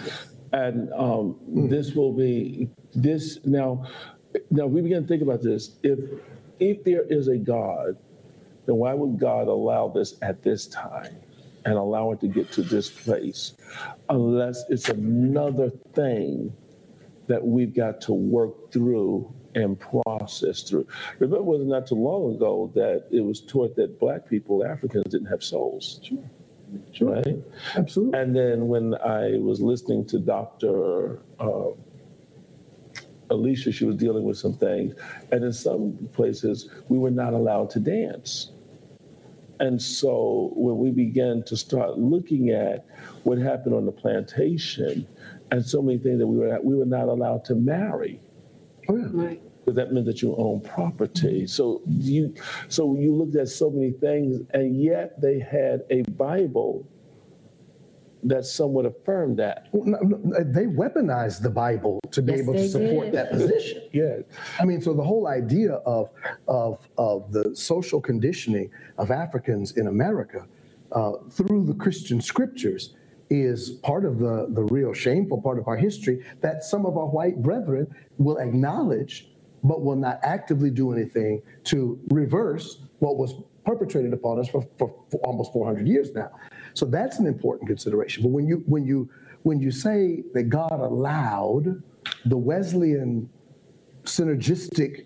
And um, this will be, this, now, now we begin to think about this. If, if there is a God, then why would God allow this at this time and allow it to get to this place? Unless it's another thing that we've got to work through and process through. Remember, it wasn't not too long ago that it was taught that black people, Africans, didn't have souls. Sure. Right? Absolutely. And then when I was listening to Dr. Uh, Alicia, she was dealing with some things. And in some places, we were not allowed to dance. And so when we began to start looking at what happened on the plantation and so many things that we were, we were not allowed to marry Oh, yeah. Right. because that meant that you own property. So you, so you looked at so many things, and yet they had a Bible that somewhat affirmed that. Well, no, no, They weaponized the Bible to be Yes, able to support did. that position. [LAUGHS] Yeah, I mean, so the whole idea of of of the social conditioning of Africans in America uh, through the Christian scriptures is part of the the real shameful part of our history that some of our white brethren will acknowledge, but will not actively do anything to reverse what was perpetrated upon us for, for, for almost 400 years now. So that's an important consideration. But when you when you when you say that God allowed the Wesleyan synergistic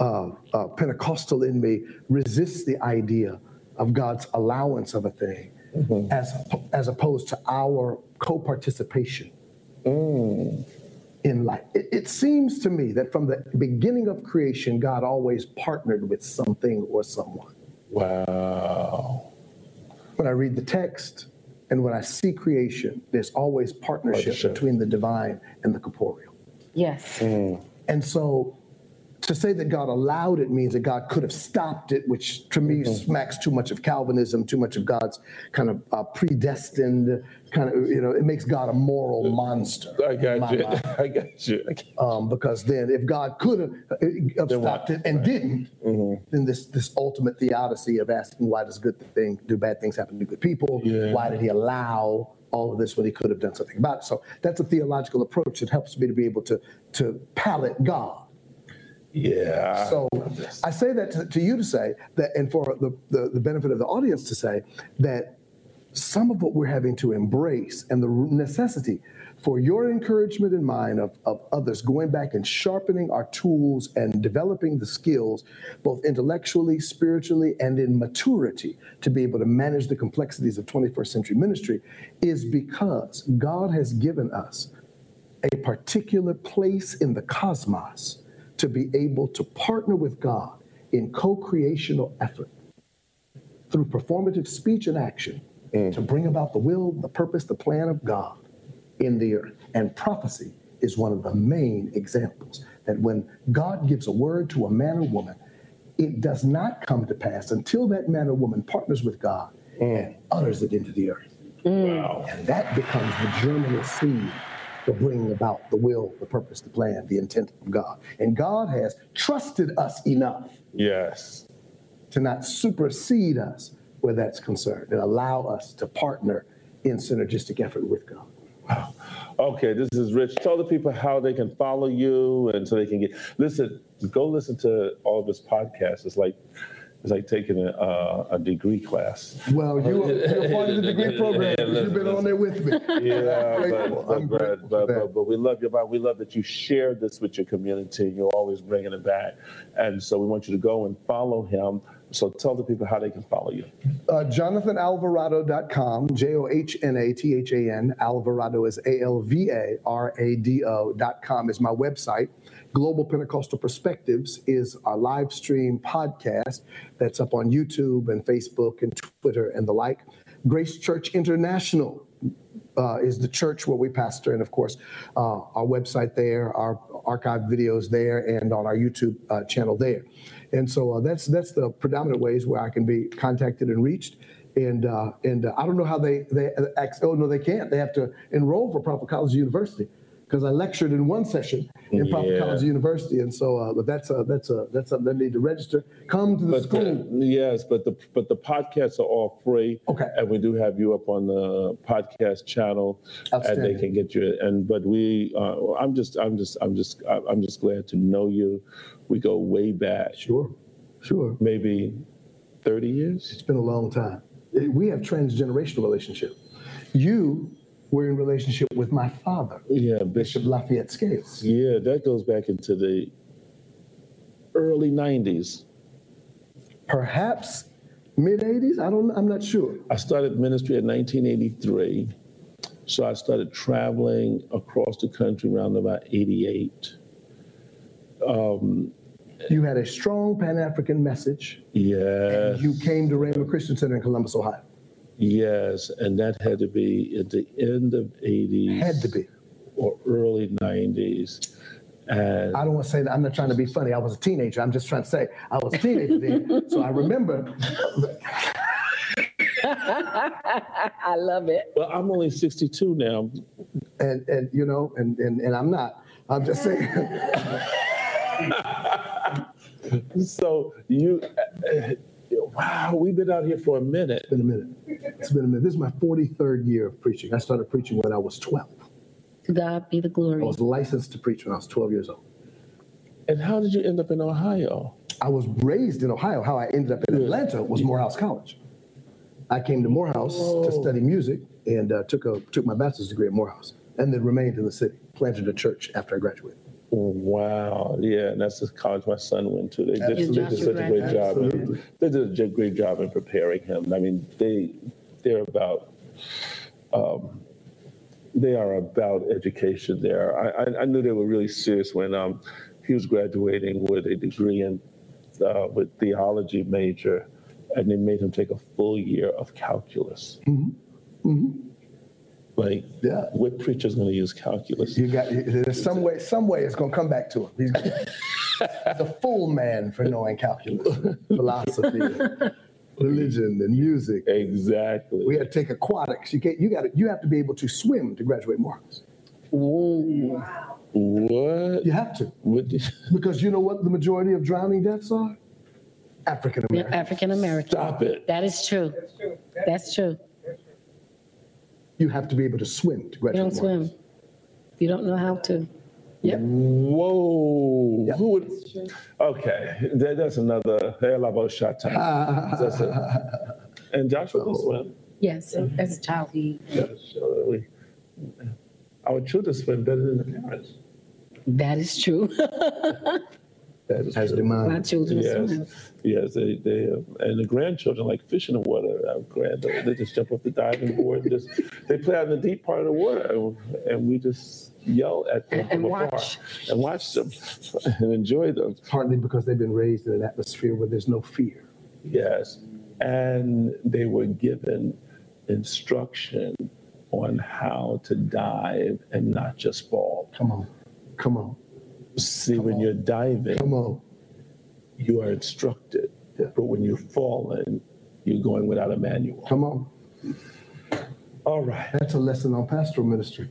uh, uh, Pentecostal in me resists the idea of God's allowance of a thing Mm-hmm. as, as opposed to our co participation in mm. in life. It, it seems to me that from the beginning of creation, God always partnered with something or someone. Wow. When I read the text and when I see creation, there's always partnership, Partnership. between the divine and the corporeal. Yes. Mm. And so to say that God allowed it means that God could have stopped it, which to me smacks too much of Calvinism, too much of God's kind of uh, predestined kind of, you know, it makes God a moral monster. [LAUGHS] I got you. mind. I got you. Um, because then if God could have, uh, have stopped it and didn't, then this this ultimate theodicy of asking why does good thing do bad things happen to good people? Yeah. Why did he allow all of this when he could have done something about it? So that's a theological approach that helps me to be able to to palate God. Yeah. So I say that to, to you to say that, and for the, the, the benefit of the audience to say that some of what we're having to embrace and the necessity for your encouragement and mine of, of others going back and sharpening our tools and developing the skills, both intellectually, spiritually, and in maturity to be able to manage the complexities of 21st century ministry is because God has given us a particular place in the cosmos to be able to partner with God in co creational effort through performative speech and action mm. to bring about the will, the purpose, the plan of God in the earth. And prophecy is one of the main examples that when God gives a word to a man or woman, it does not come to pass until that man or woman partners with God mm. and utters it into the earth. Mm. wow. And that becomes the germinal seed for bringing about the will, the purpose, the plan, the intent of God. And God has trusted us enough Yes. to not supersede us where that's concerned and allow us to partner in synergistic effort with God. Wow. Okay, this is Rich. Tell the people how they can follow you and so they can get listen. Go listen to all of his podcasts. It's like it's like taking a, uh, a degree class. Well, you are, you're part of the degree [LAUGHS] program. You've been on there with me. Yeah, [LAUGHS] but, I'm but, but, but, but we love you, but we love that you share this with your community. You're always bringing it back, and so we want you to go and follow him. So tell the people how they can follow you. Uh, JonathanAlvarado.com, J O H N A T H A N. Alvarado is A L V A R A D O.com is my website. Global Pentecostal Perspectives is our live stream podcast that's up on YouTube and Facebook and Twitter and the like. Grace Church International uh, is the church where we pastor, and of course, uh, our website there, our archive videos there, and on our YouTube uh, channel there. And so uh, that's that's the predominant ways where I can be contacted and reached. And uh, and uh, I don't know how they they oh no they can't they have to enroll for Prophet College University because I lectured in one session in Prophet Yeah. College University, and so uh, but that's a that's a that's something they need to register. Come to the But school. the- yes, but the but the podcasts are all free. Okay. And we do have you up on the podcast channel, and they can get you. And but we, uh, I'm just, I'm just, I'm just, I'm just glad to know you. We go way back, Sure, sure. maybe 30 years. It's been a long time. We have transgenerational relationship. You were in relationship with my father, Yeah, Bishop. Lafayette Scales. Yeah, that goes back into the early 90s. Perhaps mid 80s. I don't. I'm not sure. I started ministry in 1983. So I started traveling across the country around about 88. Um, you had a strong Pan African message. Yeah. You came to Rhema Christian Center in Columbus, Ohio. Yes, and that had to be at the end of 80s. Had to be. Or early 90s. And I don't want to say that. I'm not trying to be funny. I was a teenager. I'm just trying to say I was a teenager then. So I remember. [LAUGHS] I love it. well, I'm only 62 now. And and you know, and and, and I'm not. I'm just saying. [LAUGHS] So you, wow, we've been out here for a minute. It's been a minute. It's been a minute. This is my 43rd year of preaching. I started preaching when I was 12. To God be the glory. I was licensed to preach when I was 12 years old. And how did you end up in Ohio? I was raised in Ohio. How I ended up in Atlanta was Morehouse College. I came to Morehouse to study music and uh, took a took my bachelor's degree at Morehouse, and then remained in the city. Planted a church after I graduated. Wow, yeah, and that's the college my son went to. They did, they did such a great job. Absolutely. They did a great job in preparing him. I mean, they they're about um, they are about education there. I, I, I knew they were really serious when um, he was graduating with a degree in uh, with theology major, and they made him take a full year of calculus. Like, Yeah. what preacher's going to use calculus? You got there's some way. Some way it's going to come back to him. He's [LAUGHS] the fool man for knowing calculus, philosophy, [LAUGHS] religion, and music. Exactly. We had to take aquatics. You can't. You got. You have to be able to swim to graduate Morehouse. what? You have to What did- [LAUGHS] because you know what the majority of drowning deaths are. African American. African American. Stop it. That is true. That is true. That's true. You have to be able to swim to graduate. You don't Morehouse. swim. You don't know how to. Yep. Whoa. Yeah. Who would? Okay, that, that's another hell of a shot time. [LAUGHS] That's it. And Joshua can swim. Yes, as a child, he, Yeah, so we- Our children swim better than the parents. that is true. [LAUGHS] That is As true. demand. My children swim. Yes, yes, they, they, uh, and the grandchildren like fish in the water. Our grand, they just jump off the diving board and just, they play out in the deep part of the water, and, and we just yell at them And- from and afar watch. and watch them [LAUGHS] and enjoy them. Partly because they've been raised in an atmosphere where there's no fear. Yes, and they were given instruction on how to dive and not just fall. Come on, come on, See, when you're diving, come on. you are instructed, Yeah. but when you're falling, you're going without a manual. Come on. All right. That's a lesson on pastoral ministry.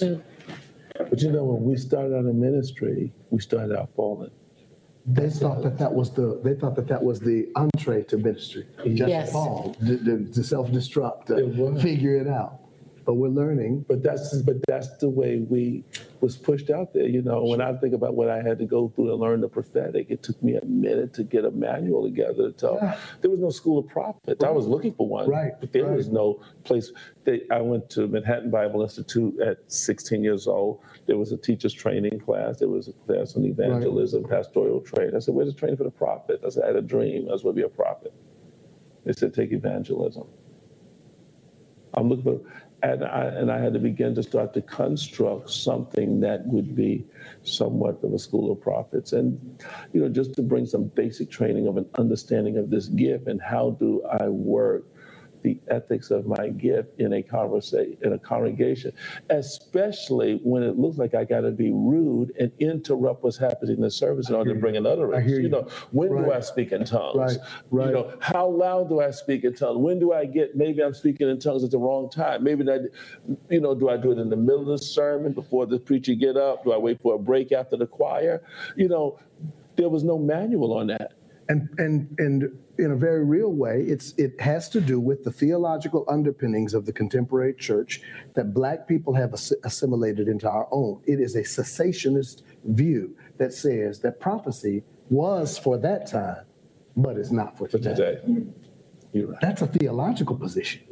But you know, when we started out in ministry, we started out falling. They thought that that was the they thought that that was the entree to ministry. Just Yes. fall, to, to, to self-destruct, to It was. figure it out. But we're learning. But that's but that's the way we was pushed out there. You know, when I think about what I had to go through to learn the prophetic, it took me a minute to get a manual together to tell. Yeah. There was no school of prophets. I was looking for one, Right, But there was no place. They, I went to Manhattan Bible Institute at 16 years old. There was a teacher's training class. There was a class on evangelism, pastoral training. I said, "Where's the training for the prophet?" I said, "I had a dream. I was going to be a prophet." They said, "Take evangelism." I'm looking for, and I, and I had to begin to start to construct something that would be somewhat of a school of prophets. And, you know, just to bring some basic training of an understanding of this gift and how do I work the ethics of my gift in a conversation, in a congregation, especially when it looks like I got to be rude and interrupt what's happening in the service in order to bring another. utterance. hear You you. know, when do I speak in tongues? Right, right. You know, how loud do I speak in tongues? When do I get, maybe I'm speaking in tongues at the wrong time. Maybe that, you know, do I do it in the middle of the sermon before the preacher get up? Do I wait for a break after the choir? You know, there was no manual on that. And and and in a very real way, it's it has to do with the theological underpinnings of the contemporary church that black people have assimilated into our own. It is a cessationist view that says that prophecy was for that time, but is not for today. Today. You're right. That's a theological position.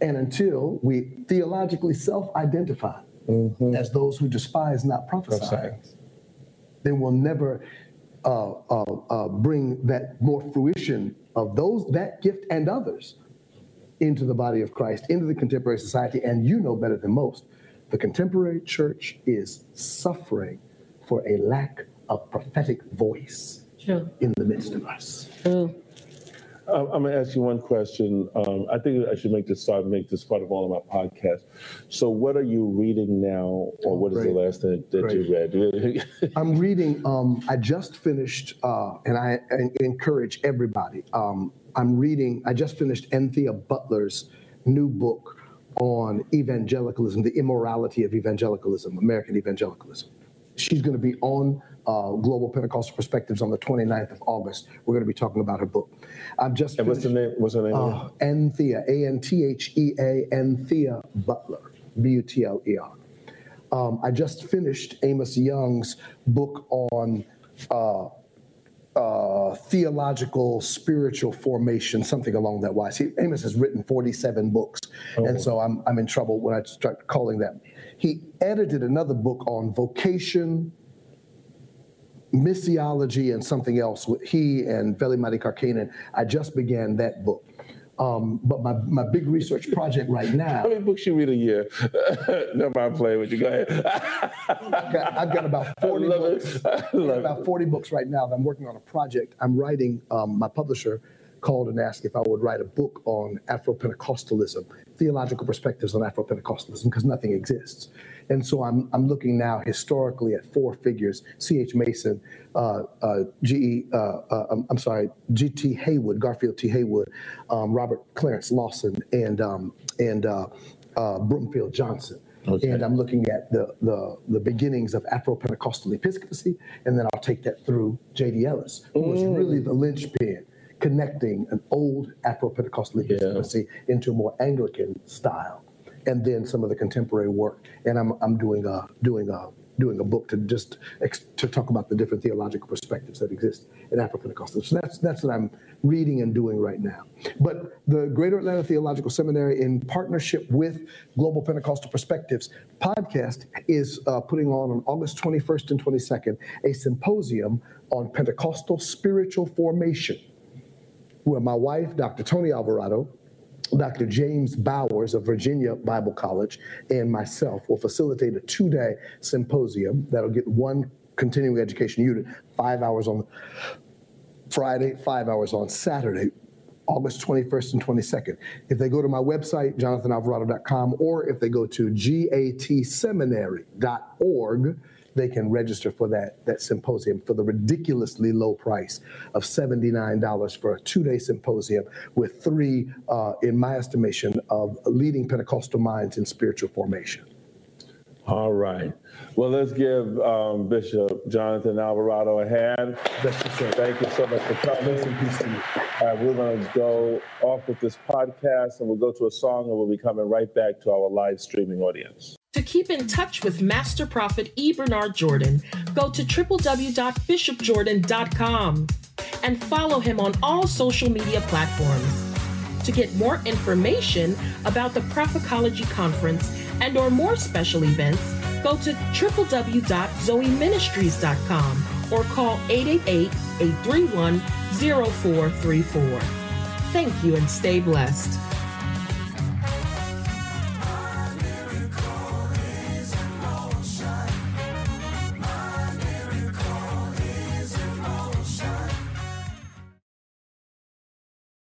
And until we theologically self-identify mm-hmm. as those who despise not prophesying, then we'll never uh, uh, uh, bring that more fruition of those that gift and others into the body of Christ, into the contemporary society. And you know better than most, the contemporary church is suffering for a lack of prophetic voice True. in the midst of us. True. Um, I'm going to ask you one question. Um, I think I should make this start, make this part of all of my podcasts. So, what are you reading now, or what is the Great. last thing that you read? [LAUGHS] I'm reading, um, I just finished, uh, and I, I encourage everybody. Um, I'm reading, I just finished Anthea Butler's new book on evangelicalism, the immorality of evangelicalism, American evangelicalism. She's going to be on uh, Global Pentecostal Perspectives on the 29th of August. We're going to be talking about her book. I've just and what's the name? What's her name? uh, Anthea, A N T H E A, Anthea Butler, B U T L E R. Um, I just finished Amos Yong's book on uh, uh, theological spiritual formation, something along that wise. He, Amos has written 47 books, and so I'm, I'm in trouble when I start calling them. He edited another book on vocation, missiology, and something else with he and Veli Kärkkäinen. I just began that book. Um, but my, my big research project right [LAUGHS] now, How many books you read a year? [LAUGHS] Never mind playing with you. Go ahead. I've got, I've got about [LAUGHS] 40 love books. I I've got about 40 books right now that I'm working on a project. I'm writing, um, my publisher called and asked if I would write a book on Afro-Pentecostalism, theological perspectives on Afro-Pentecostalism, because nothing exists. And so I'm, I'm looking now historically at four figures, C.H. Mason, uh, uh, G.E., uh, uh, I'm, I'm sorry, G.T. Haywood, Garfield T. Haywood, um, Robert Clarence Lawson, and, um, and uh, uh, Broomfield Johnson. Okay. And I'm looking at the, the, the beginnings of Afro-Pentecostal episcopacy, and then I'll take that through J.D. Ellis, who was really the linchpin connecting an old Afro-Pentecostal episcopacy into a more Anglican style, and then some of the contemporary work. And I'm, I'm doing a doing a doing a book to just ex- to talk about the different theological perspectives that exist in Afro-Pentecostal. So that's that's what I'm reading and doing right now. But the Greater Atlanta Theological Seminary, in partnership with Global Pentecostal Perspectives podcast, is uh, putting on on August 21st and 22nd a symposium on Pentecostal spiritual formation where my wife, Dr. Tony Alvarado, Dr. James Bowers of Virginia Bible College, and myself will facilitate a two day symposium that'll get one continuing education unit, five hours on Friday, five hours on Saturday. August 21st and 22nd. If they go to my website, jonathanalvarado.com, or if they go to gatseminary.org, they can register for that, that symposium for the ridiculously low price of $79 for a two-day symposium with three, uh, in my estimation, of leading Pentecostal minds in spiritual formation. All right. Well, let's give um, Bishop Jonathan Alvarado a hand. That's just it. Thank you so much for coming. All right, we're going to go off with this podcast and we'll go to a song and we'll be coming right back to our live streaming audience. To keep in touch with Master Prophet E. Bernard Jordan, go to www.bishopjordan.com and follow him on all social media platforms. To get more information about the Prophecology Conference and or more special events, go to www.zoeministries.com or call 888-831-0434. Thank you and stay blessed.